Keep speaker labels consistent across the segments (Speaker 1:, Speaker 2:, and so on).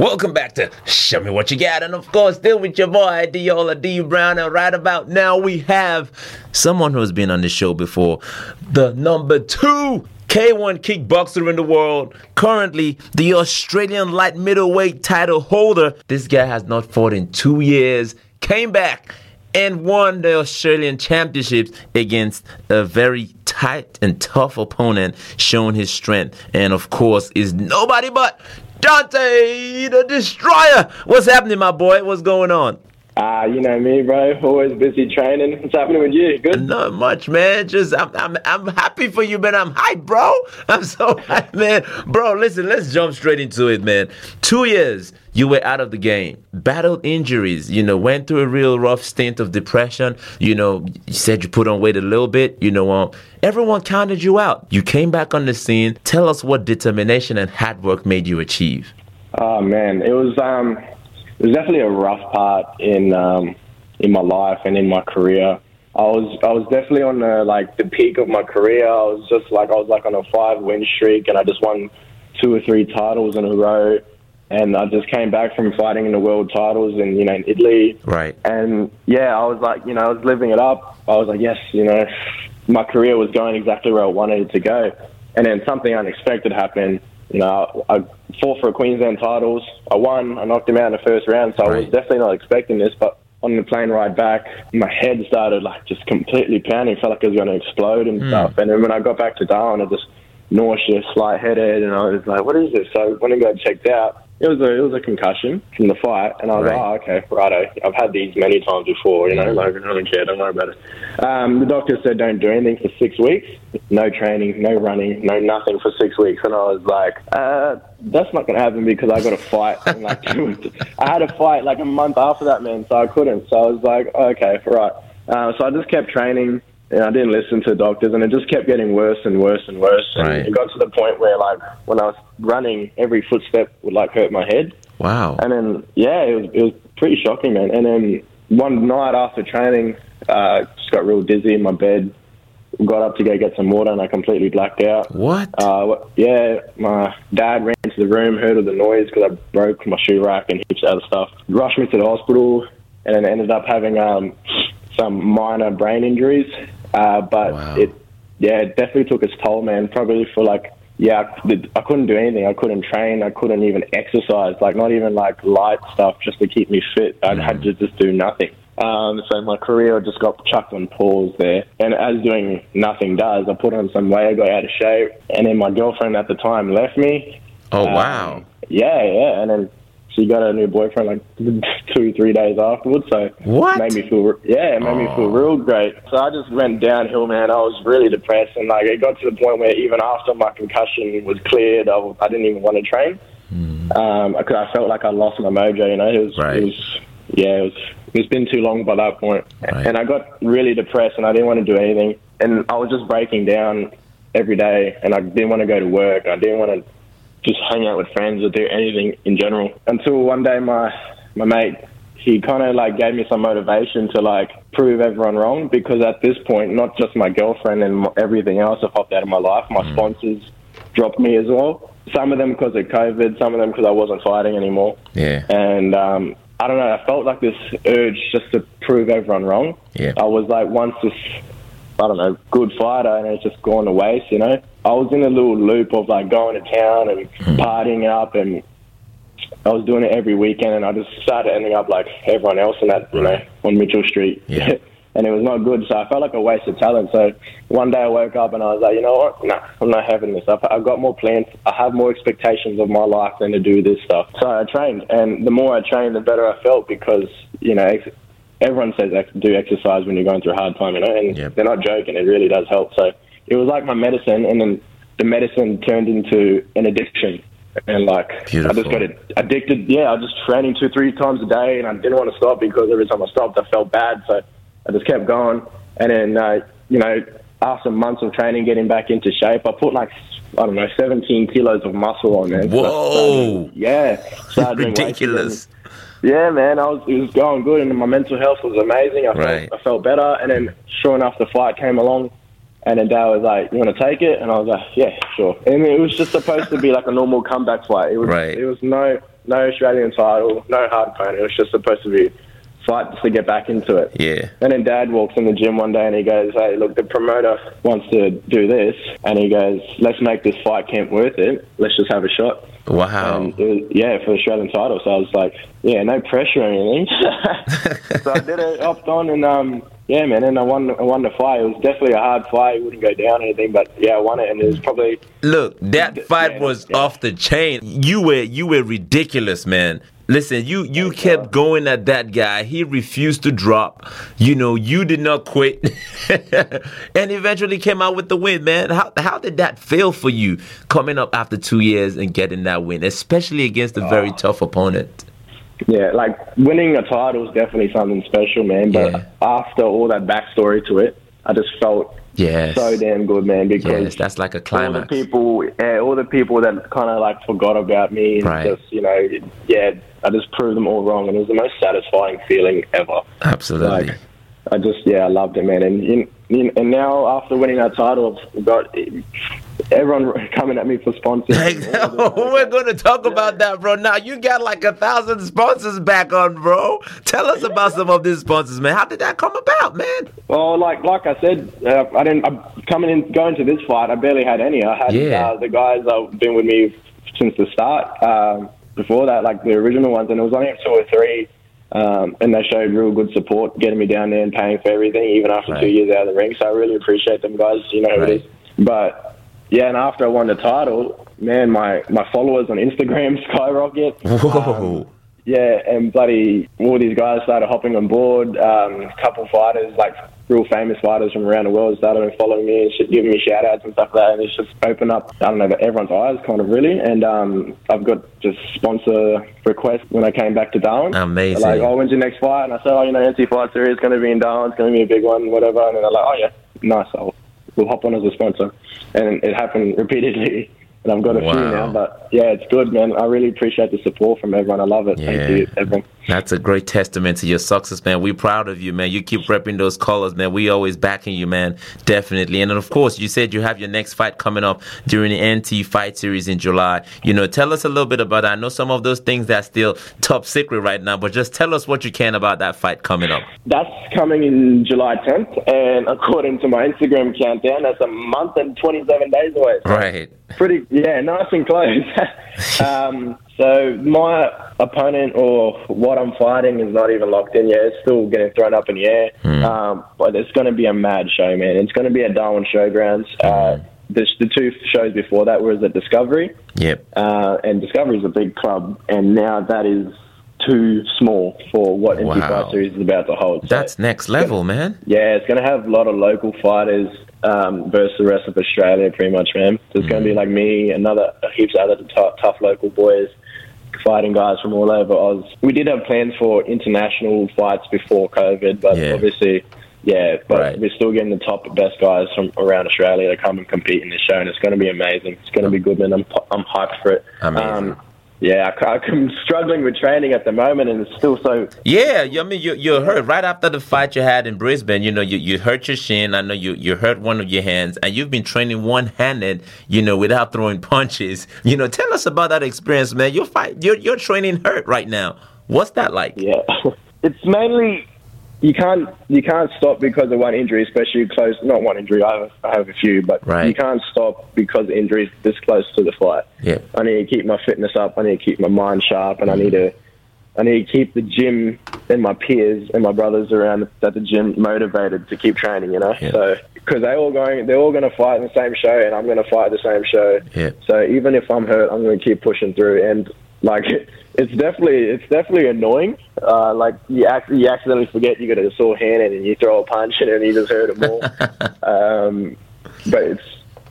Speaker 1: Welcome back to Show Me What You Got. And of course, still with your boy, Diola D. Brown. And right about now, we have someone who's been on the show before, the number two K1 kickboxer in the world, currently the Australian light middleweight title holder. This guy has not fought in two years, came back and won the Australian Championships against a very tight and tough opponent, showing his strength. And of course, is nobody but Dante the Destroyer. What's happening, my boy? What's going on?
Speaker 2: Ah, uh, you know me, bro. Always busy training. What's happening with you? Good.
Speaker 1: Not much, man. Just I'm I'm I'm happy for you, man. I'm hyped, bro. I'm so hyped, man. Bro, listen, let's jump straight into it, man. Two years you were out of the game, battled injuries, you know, went through a real rough stint of depression. You know, you said you put on weight a little bit. You know, um, everyone counted you out. You came back on the scene. Tell us what determination and hard work made you achieve.
Speaker 2: Oh man, it was um it was definitely a rough part in um, in my life and in my career. I was I was definitely on the like the peak of my career. I was just like I was like on a five win streak, and I just won two or three titles in a row. And I just came back from fighting in the world titles in you know in Italy.
Speaker 1: Right.
Speaker 2: And yeah, I was like you know I was living it up. I was like yes, you know, my career was going exactly where I wanted it to go. And then something unexpected happened you know, I fought for a Queensland titles. I won. I knocked him out in the first round, so right. I was definitely not expecting this. But on the plane ride back, my head started like just completely pounding. Felt like it was going to explode and mm. stuff. And then when I got back to Darwin, I just nauseous, lightheaded, and I was like, "What is this?" So when I got checked out, it was a it was a concussion from the fight, and I was right. like, oh, okay, righto. I've had these many times before, you know, like I don't care, don't worry about it. Um, the doctor said don't do anything for six weeks, no training, no running, no nothing for six weeks, and I was like, uh, that's not going to happen because I got a fight like two. I had a fight like a month after that, man, so I couldn't. So I was like, okay, right. Uh, so I just kept training and I didn't listen to doctors, and it just kept getting worse and worse and worse. And
Speaker 1: right.
Speaker 2: it got to the point where, like, when I was running, every footstep would like hurt my head.
Speaker 1: Wow.
Speaker 2: And then, yeah, it was it was pretty shocking, man. And then one night after training, uh, just got real dizzy in my bed. Got up to go get some water, and I completely blacked out.
Speaker 1: What?
Speaker 2: Uh, yeah, my dad ran into the room, heard of the noise because I broke my shoe rack and heaps of other stuff. Rushed me to the hospital, and then ended up having um, some minor brain injuries. Uh, but wow. it, yeah, it definitely took its toll, man. Probably for like, yeah, I couldn't do anything. I couldn't train. I couldn't even exercise. Like not even like light stuff just to keep me fit. I mm. had to just do nothing. Um, so my career just got chucked on pause there. And as doing nothing does, I put on some weight, I got out of shape, and then my girlfriend at the time left me.
Speaker 1: Oh um, wow!
Speaker 2: Yeah, yeah, and then she got a new boyfriend like two, three days afterwards. So
Speaker 1: what
Speaker 2: made me feel yeah, it made oh. me feel real great. So I just went downhill, man. I was really depressed, and like it got to the point where even after my concussion was cleared, I, I didn't even want to train. Mm. Um, I, I felt like I lost my mojo. You know, it was,
Speaker 1: right.
Speaker 2: it was yeah, it was. It's been too long by that point,
Speaker 1: right.
Speaker 2: and I got really depressed, and I didn't want to do anything, and I was just breaking down every day, and I didn't want to go to work. I didn't want to just hang out with friends or do anything in general. Until one day, my my mate he kind of like gave me some motivation to like prove everyone wrong because at this point, not just my girlfriend and everything else have popped out of my life. My mm. sponsors dropped me as well. Some of them because of COVID, some of them because I wasn't fighting anymore.
Speaker 1: Yeah.
Speaker 2: And um, I don't know. I felt like this urge just to prove everyone wrong.
Speaker 1: Yeah.
Speaker 2: I was like once this I don't know, good fighter, and it's just gone to waste. You know, I was in a little loop of like going to town and mm. partying up, and I was doing it every weekend, and I just started ending up like everyone else in that, you know, on Mitchell Street.
Speaker 1: Yeah.
Speaker 2: and it was not good, so I felt like a waste of talent. So one day I woke up and I was like, you know what? Nah, I'm not having this. I've, I've got more plans. I have more expectations of my life than to do this stuff. So I trained, and the more I trained, the better I felt because you know everyone says ex- do exercise when you're going through a hard time, you know, and
Speaker 1: yep.
Speaker 2: they're not joking. It really does help. So it was like my medicine, and then the medicine turned into an addiction. And like
Speaker 1: Beautiful.
Speaker 2: I just got addicted. Yeah, I was just training two, three times a day, and I didn't want to stop because every time I stopped, I felt bad. So I just kept going. And then uh, you know, after months of training, getting back into shape, I put like I don't know, 17 kilos of muscle on, man.
Speaker 1: Whoa!
Speaker 2: So yeah,
Speaker 1: ridiculous.
Speaker 2: Yeah, man, I was it was going good, and my mental health was amazing. I
Speaker 1: right.
Speaker 2: felt I felt better, and then sure enough, the fight came along, and then Dad was like, "You want to take it?" And I was like, "Yeah, sure." And it was just supposed to be like a normal comeback fight. It was
Speaker 1: right.
Speaker 2: it was no no Australian title, no hard opponent. It was just supposed to be fight just to get back into it.
Speaker 1: Yeah.
Speaker 2: And then Dad walks in the gym one day and he goes, "Hey, look, the promoter wants to do this," and he goes, "Let's make this fight camp worth it. Let's just have a shot."
Speaker 1: Wow.
Speaker 2: Was, yeah, for the Australian title. So I was like, yeah, no pressure or anything. so I did it, hopped on, and um, yeah, man, and I won. I won the fight. It was definitely a hard fight. It wouldn't go down or anything, but yeah, I won it, and it was probably
Speaker 1: Look, that fight
Speaker 2: Yeah,
Speaker 1: was
Speaker 2: yeah.
Speaker 1: off the chain. You were you were ridiculous, man. Listen, you you kept going at that guy. He refused to drop. You know, you did not quit, and eventually came out with the win, man. How how did that feel for you coming up after two years and getting that win, especially against a
Speaker 2: Oh.
Speaker 1: very ah. tough opponent?
Speaker 2: Yeah, like winning a title is definitely something special, man. But
Speaker 1: Yeah.
Speaker 2: after all that backstory to it, I just felt
Speaker 1: Yes.
Speaker 2: so damn good, man. Because
Speaker 1: Yes, that's like a climax.
Speaker 2: all the people, yeah, all the people that kind of like forgot about me, and
Speaker 1: Right.
Speaker 2: just you know, yeah, I just proved them all wrong, and it was the most satisfying feeling ever.
Speaker 1: Absolutely.
Speaker 2: Like, I just, yeah, I loved it, man. And and now after winning that title, I've got everyone coming at me for sponsors.
Speaker 1: We're going to talk about that, bro. Now you got like a thousand sponsors back on, bro. Tell us about some of these sponsors, man. How did that come about, man?
Speaker 2: Well, like like I said, uh, I didn't. I'm coming in, going to this fight. I barely had any. I had
Speaker 1: Yeah.
Speaker 2: uh, the guys that've been with me since the start. Um, before that, like the original ones, and it was only two or three. Um, and they showed real good support, getting me down there and paying for everything, even after
Speaker 1: Right.
Speaker 2: two years out of the ring. So I really appreciate them guys. You know
Speaker 1: Right.
Speaker 2: it is. But yeah, and after I won the title, man, my my followers on Instagram skyrocket.
Speaker 1: Whoa.
Speaker 2: Yeah, and bloody all these guys started hopping on board. Um, a couple fighters, like real famous fighters from around the world, started following me and shit, giving me shout outs and stuff like that. And it's just opened up, I don't know, everyone's eyes, kind of really. And um, I've got just sponsor requests when I came back to Darwin.
Speaker 1: Amazing.
Speaker 2: They're like, oh, when's your next fight? And I said, oh, you know, NT Fight Series is going to be in Darwin. It's going to be a big one, whatever. And then they're like, oh, yeah, nice. I'll, we'll hop on as a sponsor. And it happened repeatedly. And I've got a few now, but yeah, it's good, man. I really appreciate the support from everyone. I love it.
Speaker 1: Yeah.
Speaker 2: Thank you, everyone.
Speaker 1: That's a great testament to your success, man. We're proud of you, man. You keep repping those colors, man. We always backing you, man. Definitely. And of course, you said you have your next fight coming up during the NT Fight Series in July. You know, tell us a little bit about that. I know some of those things that's still top secret right now, but just tell us what you can about that fight coming up.
Speaker 2: That's coming in July 10th, and according to my Instagram countdown, that's a month and 27 days away.
Speaker 1: Right.
Speaker 2: Pretty, yeah, nice and close. um, so my opponent or what I'm fighting is not even locked in yet. It's still getting thrown up in the air. Um, but it's going to be a mad show, man. It's going to be at Darwin Showgrounds. Uh, the, the two shows before that was at Discovery,
Speaker 1: Yep.
Speaker 2: uh, and Discovery is a big club, and now that is too small for what
Speaker 1: Wow.
Speaker 2: Series is about to hold. So-
Speaker 1: That's next level, man.
Speaker 2: yeah, it's going to have a lot of local fighters um, versus the rest of Australia, pretty much, man. There's going to be like me, another heaps of other tough, tough local boys fighting guys from all over Oz. We did have plans for international fights before COVID, but
Speaker 1: Yeah.
Speaker 2: obviously, yeah, but
Speaker 1: Right.
Speaker 2: we're still getting the top best guys from around Australia to come and compete in this show, and it's going to be amazing. It's going to be good, man. I'm, I'm hyped for it.
Speaker 1: Amazing.
Speaker 2: Um, yeah, I, I'm struggling with training at the moment, and it's still so
Speaker 1: Yeah, you- I mean, you you hurt right after the fight you had in Brisbane. You know, you, you hurt your shin. I know you you hurt one of your hands, and you've been training one handed. You know, without throwing punches. You know, tell us about that experience, man. Your fight, your your training hurt right now. What's that like?
Speaker 2: Yeah, it's mainly you can't you can't stop because of one injury, especially close. Not one injury. I have, I have a few, but
Speaker 1: Right.
Speaker 2: you can't stop because of injuries this close to the fight.
Speaker 1: Yeah.
Speaker 2: I need to keep my fitness up. I need to keep my mind sharp, and I need to I need to keep the gym and my peers and my brothers around at the gym motivated to keep training. You know,
Speaker 1: Yeah.
Speaker 2: so because they all going, they're all going to fight in the same show, and I'm going to fight the same show.
Speaker 1: Yeah.
Speaker 2: So even if I'm hurt, I'm going to keep pushing through. And like, it's definitely it's definitely annoying. Uh, like you ac- you accidentally forget you got a sore hand and you throw a punch and then you just hurt it more. um, but it's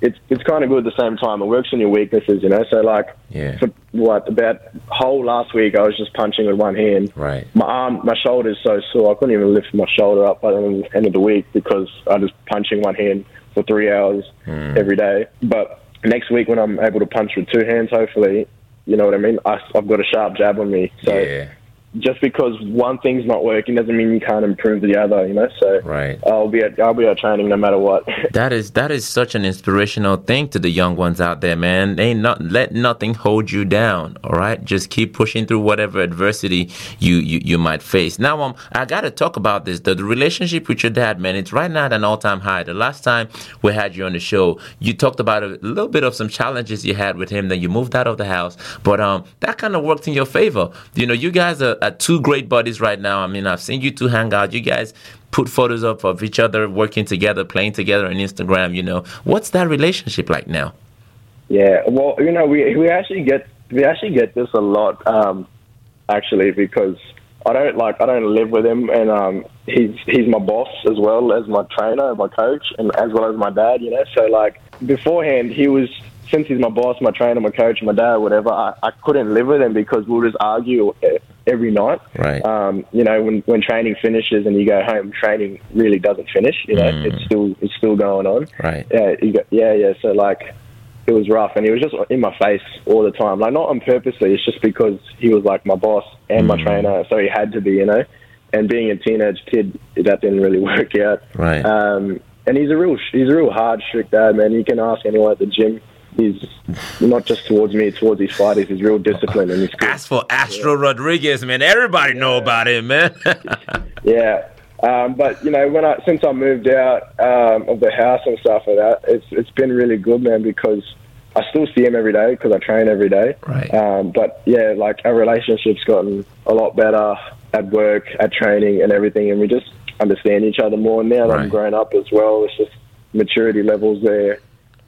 Speaker 2: it's it's kind of good at the same time. It works on your weaknesses, you know. So like,
Speaker 1: Yeah.
Speaker 2: for what about whole last week, I was just punching with one hand.
Speaker 1: Right.
Speaker 2: My arm, my shoulder is so sore. I couldn't even lift my shoulder up by the end of the week because I was just punching one hand for three hours every day. But next week, when I'm able to punch with two hands, hopefully, you know what I mean. I, I've got a sharp jab on me, so
Speaker 1: Yeah.
Speaker 2: Just because one thing's not working doesn't mean you can't improve the other. You know, so
Speaker 1: Right.
Speaker 2: I'll be at I'll be at training no matter what.
Speaker 1: That is that is such an inspirational thing to the young ones out there, man. Ain't not let nothing hold you down. All right, just keep pushing through whatever adversity you you, you might face. Now, um, I gotta talk about this. The, the relationship with your dad, man. It's right now at an all time high. The last time we had you on the show, you talked about a little bit of some challenges you had with him. Then you moved out of the house, but um, that kind of worked in your favor. You know, you guys are, two great buddies right now. I mean, I've seen you two hang out. You guys put photos up of each other working together, playing together on Instagram. You know, what's that relationship like now?
Speaker 2: Yeah, well, you know, we we actually get we actually get this a lot, um, actually, because I don't like I don't live with him, and um, he's he's my boss as well as my trainer, my coach, and as well as my dad. You know, so like beforehand, he was since he's my boss, my trainer, my coach, my dad, whatever. I, I couldn't live with him because we'll just argue e- every night.
Speaker 1: Right.
Speaker 2: Um, you know, when when training finishes and you go home, training really doesn't finish. You know,
Speaker 1: Mm.
Speaker 2: it's still it's still going on.
Speaker 1: Right.
Speaker 2: Yeah, you got, yeah, yeah. So like, it was rough, and he was just in my face all the time. Like not on purposely. It's just because he was like my boss and my
Speaker 1: Mm.
Speaker 2: trainer, so he had to be, you know. And being a teenage kid, that didn't really work out.
Speaker 1: Right.
Speaker 2: Um, and he's a real he's a real hard, strict dad, man. You can ask anyone at the gym. He's not just towards me, towards his fighters. He's real discipline and he's good.
Speaker 1: As for Astro Rodriguez, man, everybody know about him, man.
Speaker 2: Yeah. Um, but you know, when I since I moved out um, of the house and stuff like that, it's it's been really good, man. Because I still see him every day because I train every day.
Speaker 1: Right.
Speaker 2: Um, but yeah, like our relationship's gotten a lot better at work, at training, and everything, and we just understand each other more. Now that
Speaker 1: Right.
Speaker 2: I'm grown up as well, it's just maturity levels there,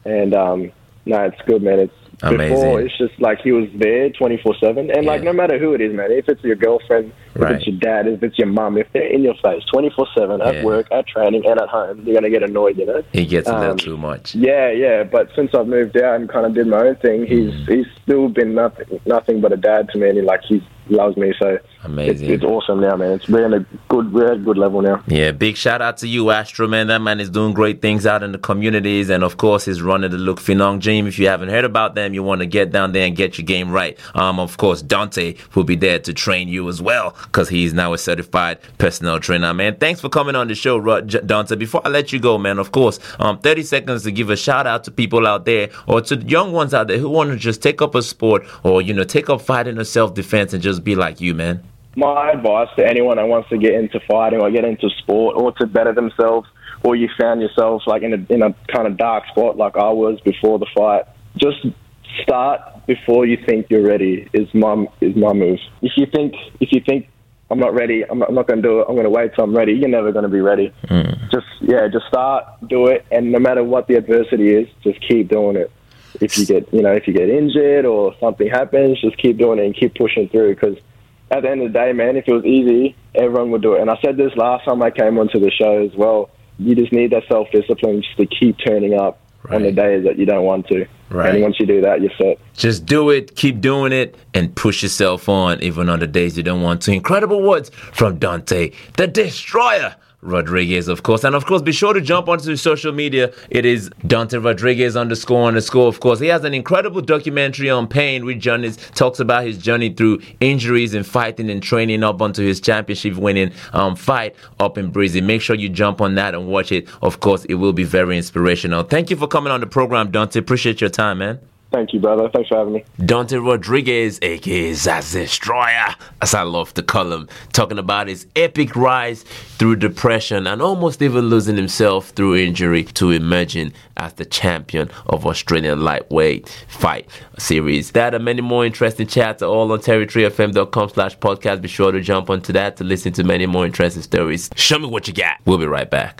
Speaker 2: and um, no, it's good, man. It's
Speaker 1: Amazing.
Speaker 2: before it's just like he was there 24 seven, and like no matter who it is, man. If it's your girlfriend, if
Speaker 1: Right.
Speaker 2: it's your dad, if it's your mom, if they're in your face 24 seven at
Speaker 1: Yeah.
Speaker 2: work, at training, and at home, you're gonna get annoyed, you know.
Speaker 1: he gets a little
Speaker 2: Um,
Speaker 1: too much.
Speaker 2: Yeah, yeah, but since I've moved out and kind of did my own thing, he's
Speaker 1: Mm.
Speaker 2: he's still been nothing nothing but a dad to me, and he like he loves me. So it's,
Speaker 1: Amazing.
Speaker 2: it's awesome now, man. It's we're in a good we're at a good level now.
Speaker 1: Yeah, big shout out to you, Astro, man. That man is doing great things out in the communities. And of course, he's running the Look Finong Gym. If you haven't heard about them, you want to get down there and get your game right. Um, of course, Dante will be there to train you as well because he's now a certified personal trainer, man. Thanks for coming on the show, Dante. Before I let you go, man, of course, um, 30 seconds to give a shout out to people out there or to young ones out there who want to just take up a sport or, you know, take up fighting or self defense and just be like you, man.
Speaker 2: my advice to anyone that wants to get into fighting or get into sport or to better themselves or you found yourself like in a in a kind of dark spot like I was before the fight, just start before you think you're ready is my is my move. If you think if you think I'm not ready, I'm not, I'm not going to do it. I'm going to wait till I'm ready. You're never going to be ready. Hmm. Just yeah, just start, do it, and no matter what the adversity is, just keep doing it. If you get you know if you get injured or something happens, just keep doing it and keep pushing through because at the end of the day, man, if it was easy, everyone would do it. And I said this last time I came onto the show as well. You just need that self discipline just to keep turning up on the days that you don't want to.
Speaker 1: Right.
Speaker 2: And once you do that, you're set.
Speaker 1: Just do it, keep doing it, and push yourself on even on the days you don't want to. Incredible words from Dante, the Destroyer. Rodriguez, of course. And of course, be sure to jump onto social media. It is Dante Rodriguez underscore underscore. Of course, he has an incredible documentary on pain, which journeys talks about his journey through injuries and fighting and training up onto his championship winning um, fight up in Breezy. Make sure you jump on that and watch it. Of course, it will be very inspirational. Thank you for coming on the program, Dante. Appreciate your time, man.
Speaker 2: Thank you, brother. Thanks for having me.
Speaker 1: Dante Rodriguez, aka Zaz Destroyer, as I love to call him, talking about his epic rise through depression and almost even losing himself through injury to emerging as the champion of Australian lightweight fight series. That and many more interesting chats are all on territoryfm.com slash podcast. Be sure to jump onto that to listen to many more interesting stories. Show me what you got. We'll be right back.